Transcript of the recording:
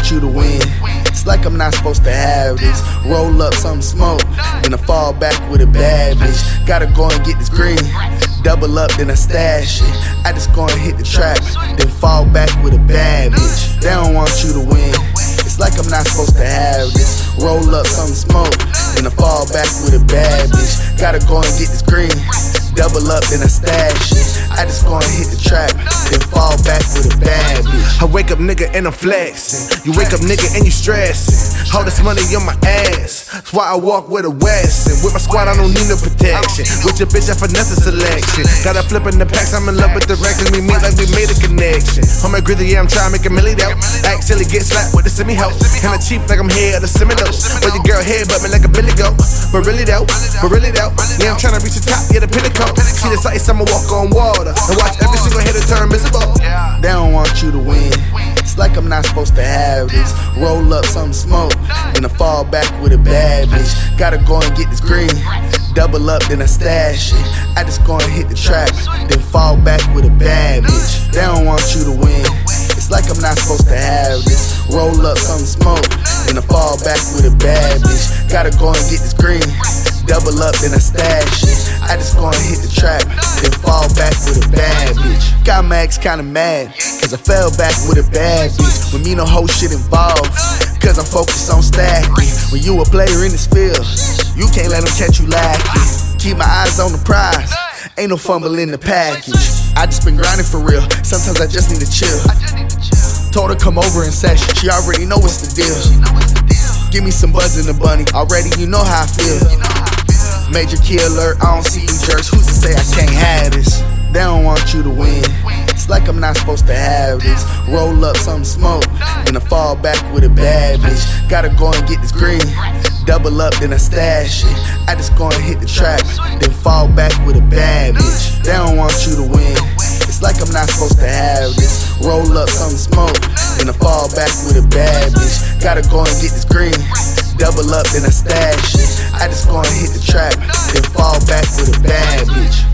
want you to win. It's like I'm not supposed to have this. Roll up some smoke, then I fall back with a bad bitch. Gotta go and get this green. Double up, then I stash it. I just go and hit the trap, then fall back with a bad bitch. They don't want you to win. It's like I'm not supposed to have this. Roll up some smoke, then I fall back with a bad bitch. Gotta go and get this green. Double up, then I stash it. I just go and hit the trap, then fall I wake up, nigga, and I'm flexing. You wake up, nigga, and you stressing. All this money on my ass. That's why I walk with a West. And with my squad, I don't need no protection. With your bitch, I finesse a selection. Got a flip in the packs, I'm in love with the racks. And we meet like we made a connection. On my grizzly, yeah, I'm trying to make a milli out. Act silly, get slapped with the semi. And I cheap like I'm here at a Seminoles. But your girl head but me like a billy goat. But really though, but really though. Yeah, I'm trying to reach the top, yeah, the pinnacle. See the sights, I'ma walk on water. And watch every single hitter turn miserable. Want you to win. It's like I'm not supposed to have this. Roll up some smoke, then I fall back with a bad bitch. Gotta go and get this green. Double up, then I stash it. I just go and hit the trap, then fall back with a bad bitch. They don't want you to win. It's like I'm not supposed to have this. Roll up some smoke, then I fall back with a bad bitch. Gotta go and get this green. Double up, then I stash it. I just go and hit the trap, then fall back with a bad bitch. Got my ex kinda mad, cause I fell back with a bad bitch. With me, no whole shit involved, cause I'm focused on stacking. When you a player in this field, you can't let them catch you lacking. Keep my eyes on the prize, ain't no fumble in the package. I just been grinding for real, sometimes I just need to chill. Told her come over in session, she already know what's the deal. Give me some buzz in the bunny, already you know how I feel. Major killer, I don't see you jerks. Who's to say I can't have this? They don't want you to win. It's like I'm not supposed to have this. Roll up some smoke, then I fall back with a bad bitch. Gotta go and get this green. Double up, then I stash it. I just go and hit the trap, then fall back with a bad bitch. They don't want you to win. It's like I'm not supposed to have this. Roll up some smoke, then I fall back with a bad bitch. Gotta go and get this green. Double up, then I stash. I just go and hit the trap, then fall back with a bad bitch.